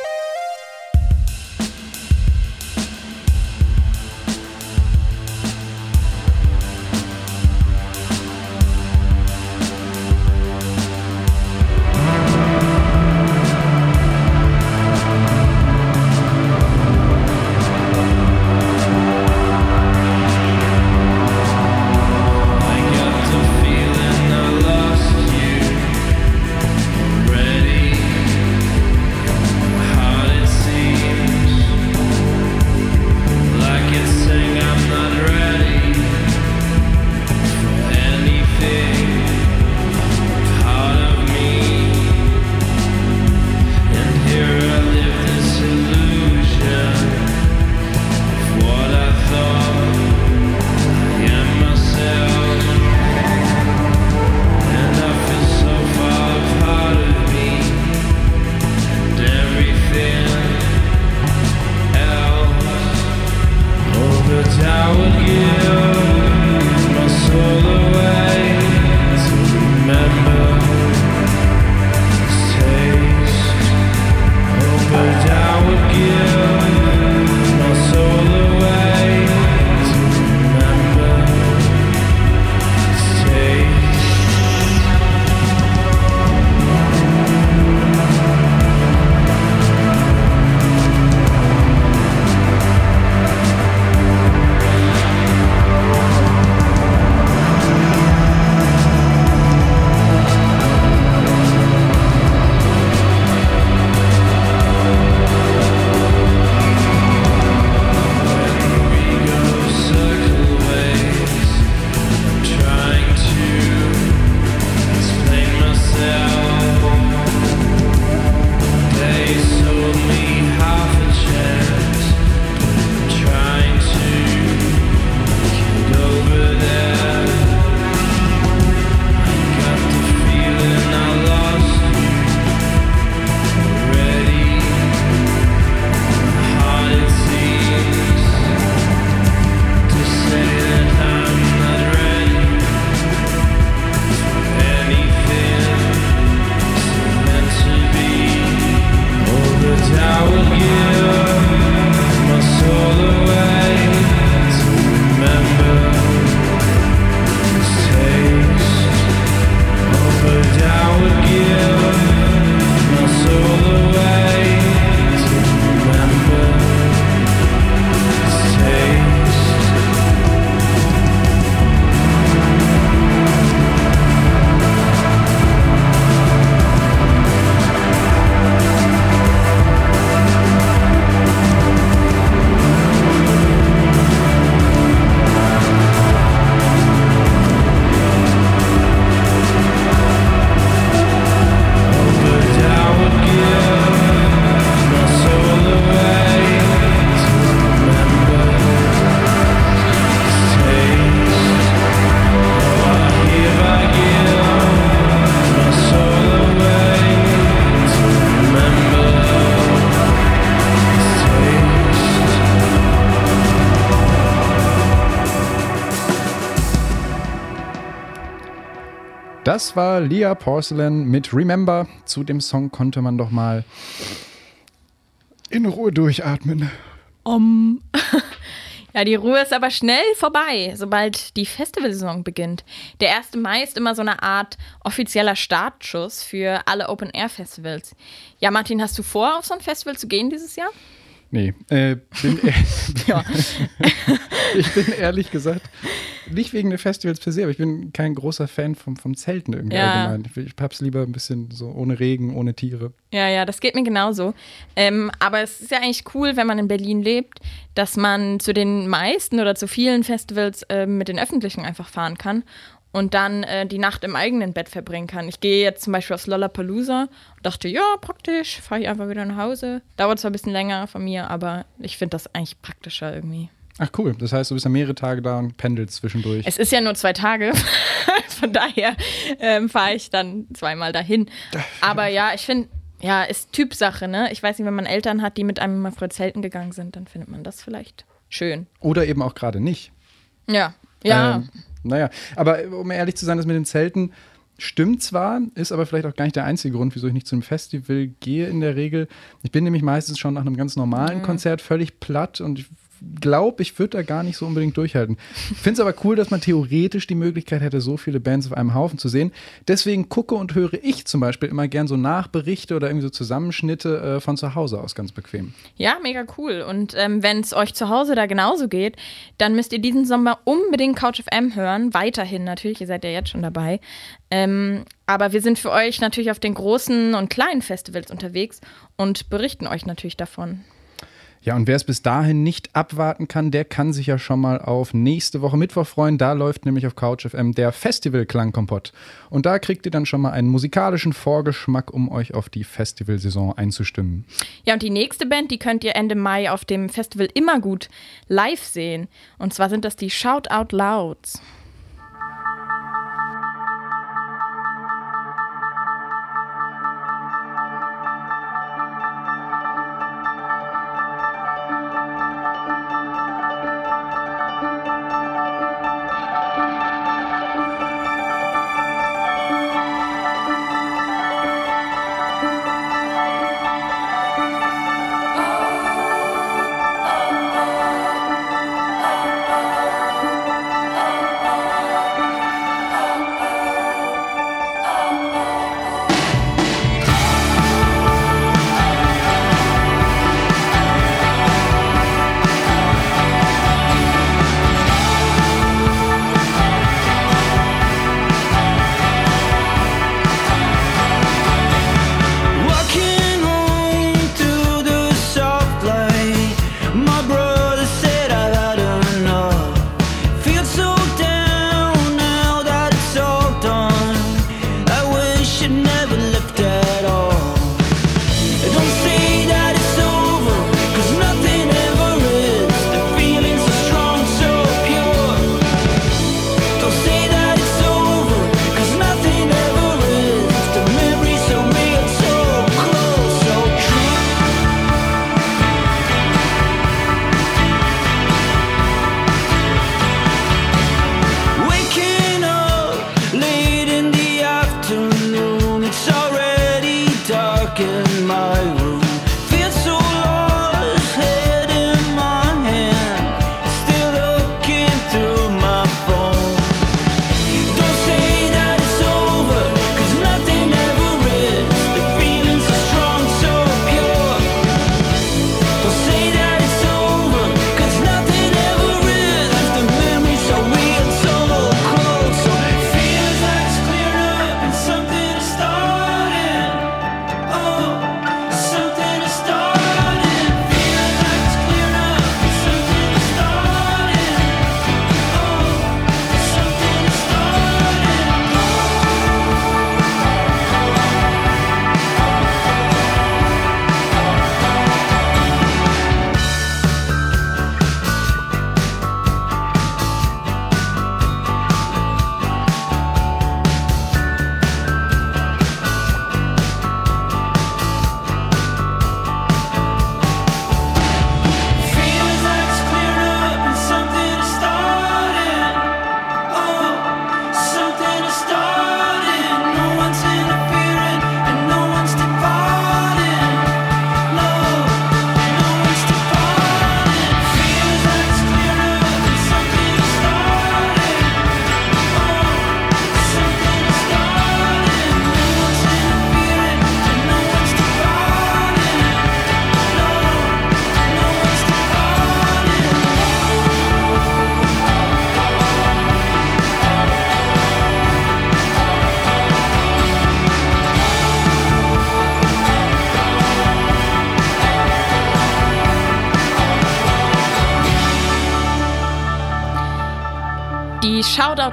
Das war Leah Porcelain mit Remember. Zu dem Song konnte man doch mal in Ruhe durchatmen. Um. *laughs* ja, die Ruhe ist aber schnell vorbei, sobald die Festivalsaison beginnt. Der 1. Mai ist immer so eine Art offizieller Startschuss für alle Open-Air-Festivals. Ja, Martin, hast du vor, auf so ein Festival zu gehen dieses Jahr? Nee, äh, bin, *laughs* ja. *laughs* ich bin ehrlich gesagt nicht wegen der Festivals per se, aber ich bin kein großer Fan vom, vom Zelten irgendwie ja. allgemein. Ich, ich hab's lieber ein bisschen so ohne Regen, ohne Tiere. Ja, ja, das geht mir genauso. Ähm, aber es ist ja eigentlich cool, wenn man in Berlin lebt, dass man zu den meisten oder zu vielen Festivals äh, mit den Öffentlichen einfach fahren kann und dann äh, die Nacht im eigenen Bett verbringen kann. Ich gehe jetzt zum Beispiel aufs Lollapalooza und dachte, ja, praktisch, fahre ich einfach wieder nach Hause. Dauert zwar ein bisschen länger von mir, aber ich finde das eigentlich praktischer irgendwie. Ach cool, das heißt, du bist ja mehrere Tage da und pendelst zwischendurch. Es ist ja nur zwei Tage, *laughs* von daher ähm, fahre ich dann zweimal dahin. Aber ja, ich finde, ja, ist Typsache, ne? Ich weiß nicht, wenn man Eltern hat, die mit einem mal früher zelten gegangen sind, dann findet man das vielleicht schön. Oder eben auch gerade nicht. Ja, ja. Ähm, naja, aber um ehrlich zu sein, das mit den Zelten stimmt zwar, ist aber vielleicht auch gar nicht der einzige Grund, wieso ich nicht zu einem Festival gehe in der Regel. Ich bin nämlich meistens schon nach einem ganz normalen mhm. Konzert völlig platt und ich glaube, ich würde da gar nicht so unbedingt durchhalten. Finde es aber cool, dass man theoretisch die Möglichkeit hätte, so viele Bands auf einem Haufen zu sehen. Deswegen gucke und höre ich zum Beispiel immer gern so Nachberichte oder irgendwie so Zusammenschnitte äh, von zu Hause aus ganz bequem. Ja, mega cool. Und ähm, wenn es euch zu Hause da genauso geht, dann müsst ihr diesen Sommer unbedingt Couch FM hören. Weiterhin natürlich, ihr seid ja jetzt schon dabei. Ähm, aber wir sind für euch natürlich auf den großen und kleinen Festivals unterwegs und berichten euch natürlich davon. Ja, und wer es bis dahin nicht abwarten kann, der kann sich ja schon mal auf nächste Woche Mittwoch freuen. Da läuft nämlich auf Couch FM der Festival Klangkompott. Und da kriegt ihr dann schon mal einen musikalischen Vorgeschmack, um euch auf die Festivalsaison einzustimmen. Ja, und die nächste Band, die könnt ihr Ende Mai auf dem Festival immer gut live sehen. Und zwar sind das die Shout Out Louds.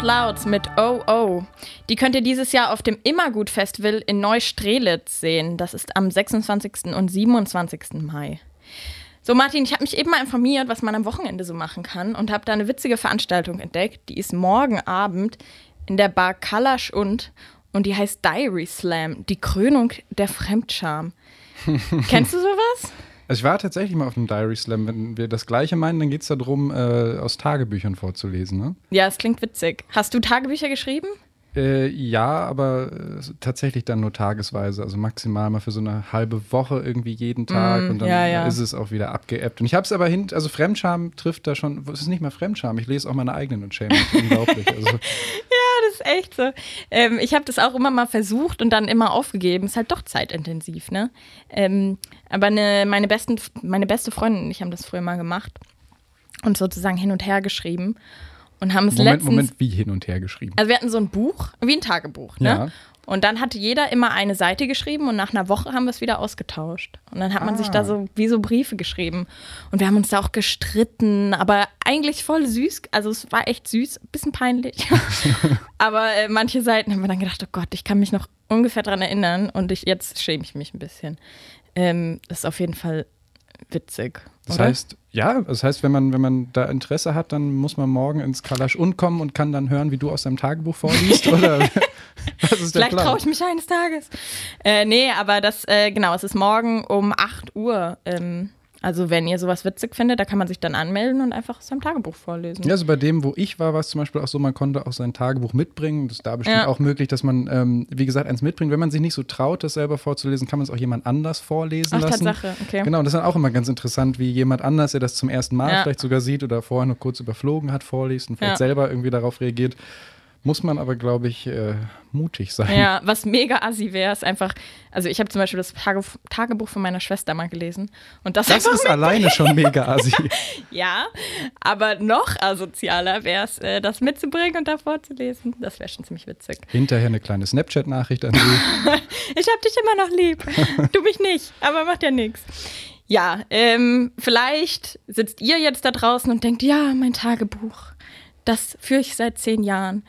Out Loud mit Oh Oh. Die könnt ihr dieses Jahr auf dem Immergut Festival in Neustrelitz sehen. Das ist am 26. und 27. Mai. So, Martin, ich habe mich eben mal informiert, was man am Wochenende so machen kann und habe da eine witzige Veranstaltung entdeckt. Die ist morgen Abend in der Bar Kalasch und und die heißt Diary Slam, die Krönung der Fremdscham. *laughs* Kennst du sowas? Also ich war tatsächlich mal auf einem Diary Slam. Wenn wir das Gleiche meinen, dann geht es darum, äh, aus Tagebüchern vorzulesen. Ne? Ja, es klingt witzig. Hast du Tagebücher geschrieben? Äh, ja, aber äh, tatsächlich dann nur tagesweise, also maximal mal für so eine halbe Woche irgendwie jeden Tag Mm, und dann ja, ja. ist es auch wieder abgeebbt. Und ich habe es aber hin, also Fremdscham trifft da schon, es ist nicht mal Fremdscham, ich lese auch meine eigenen und schäme mich unglaublich. *laughs* Also, Ja, das ist echt so. Ähm, ich habe das auch immer mal versucht und dann immer aufgegeben. Ist halt doch zeitintensiv, ne? Ähm, aber eine, meine, besten, meine beste Freundin und ich haben das früher mal gemacht und sozusagen hin und her geschrieben und haben es Moment, letztens. Moment, wie hin und her geschrieben. Also wir hatten so ein Buch, wie ein Tagebuch, ne? Ja. Und dann hatte jeder immer eine Seite geschrieben und nach einer Woche haben wir es wieder ausgetauscht. Und dann hat man sich da Ah. so wie so Briefe geschrieben. Und wir haben uns da auch gestritten, aber eigentlich voll süß. Also es war echt süß, bisschen peinlich. *laughs* *laughs* aber äh, manche Seiten haben wir dann gedacht, oh Gott, ich kann mich noch ungefähr dran erinnern und ich, jetzt schäme ich mich ein bisschen. Ähm, das ist auf jeden Fall witzig. Das oder? heißt, ja, das heißt, wenn man, wenn man da Interesse hat, dann muss man morgen ins Kalasch und kommen und kann dann hören, wie du aus deinem Tagebuch vorliest, *laughs* oder? Was ist der Vielleicht traue ich mich eines Tages. Äh, nee, aber das, äh, genau, es ist morgen um 8 Uhr. Ähm, also wenn ihr sowas witzig findet, da kann man sich dann anmelden und einfach aus seinem Tagebuch vorlesen. Ja, also bei dem, wo ich war, war es zum Beispiel auch so, man konnte auch sein Tagebuch mitbringen. Das ist da bestimmt Ja. auch möglich, dass man, ähm, wie gesagt, eins mitbringt. Wenn man sich nicht so traut, das selber vorzulesen, kann man es auch jemand anders vorlesen Ach, lassen. Tatsache, okay. Genau, das ist dann auch immer ganz interessant, wie jemand anders, der das zum ersten Mal Ja. vielleicht sogar sieht oder vorher nur kurz überflogen hat, vorliest und vielleicht Ja. selber irgendwie darauf reagiert. Muss man aber, glaube ich, äh, mutig sein. Ja, was mega assi wäre, ist einfach, also ich habe zum Beispiel das Tage, Tagebuch von meiner Schwester mal gelesen. Und das, Das ist alleine *laughs* schon mega assi. Ja, aber noch asozialer wäre es, äh, das mitzubringen und da vorzulesen. Das wäre schon ziemlich witzig. Hinterher eine kleine Snapchat-Nachricht an sie. *laughs* Ich hab dich immer noch lieb. *laughs* Du mich nicht, aber macht ja nichts. Ja, ähm, vielleicht sitzt ihr jetzt da draußen und denkt, ja, mein Tagebuch, das führe ich seit zehn Jahren.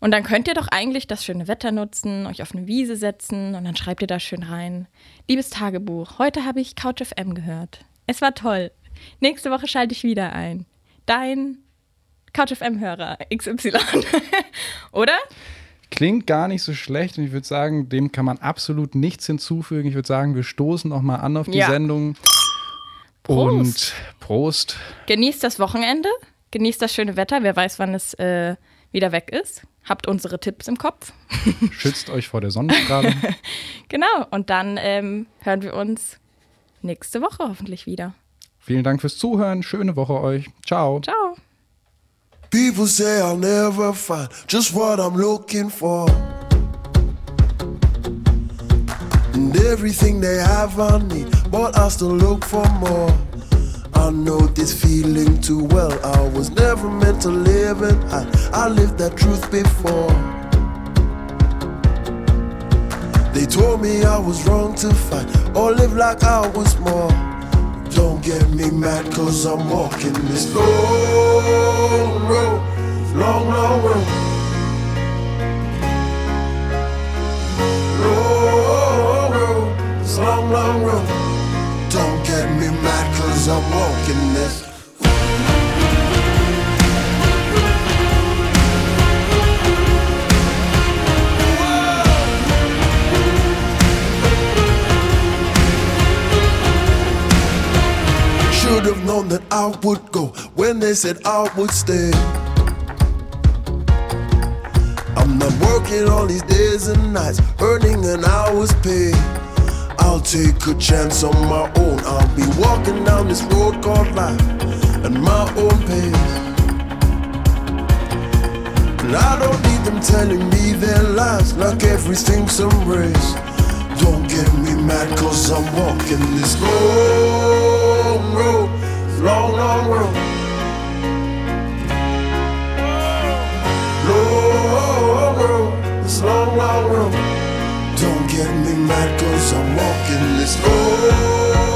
Und dann könnt ihr doch eigentlich das schöne Wetter nutzen, euch auf eine Wiese setzen und dann schreibt ihr da schön rein. Liebes Tagebuch, heute habe ich Couch FM gehört. Es war toll. Nächste Woche schalte ich wieder ein. Dein Couch FM-Hörer XY. *laughs* Oder? Klingt gar nicht so schlecht und ich würde sagen, dem kann man absolut nichts hinzufügen. Ich würde sagen, wir stoßen noch mal an auf die Ja. Sendung. Prost. Und Prost. Genießt das Wochenende, genießt das schöne Wetter. Wer weiß, wann es äh, wieder weg ist. Habt unsere Tipps im Kopf. *laughs* Schützt euch vor der Sonnenstrahlung. *laughs* Genau. Und dann ähm, hören wir uns nächste Woche hoffentlich wieder. Vielen Dank fürs Zuhören. Schöne Woche euch. Ciao. Ciao. People say I'll never find just what I'm looking for. And everything they have I need, but I still look for more. I know this feeling too well. I was never meant to live and hide. I lived that truth before. They told me I was wrong to fight or live like I was more. Don't get me mad cause I'm walking this long road, long, long road. Long, long road. Don't get me mad cause I'm walking this. Should have known that I would go when they said I would stay. I'm not working all these days and nights, earning an hour's pay. I'll take a chance on my own. I'll be walking down this road called life at my own pace. And I don't need them telling me their lies like everything's some race. Don't get me mad cause I'm walking this long road, long, long road. Long road, this long, long road. Don't get me mad cause I'm walking this long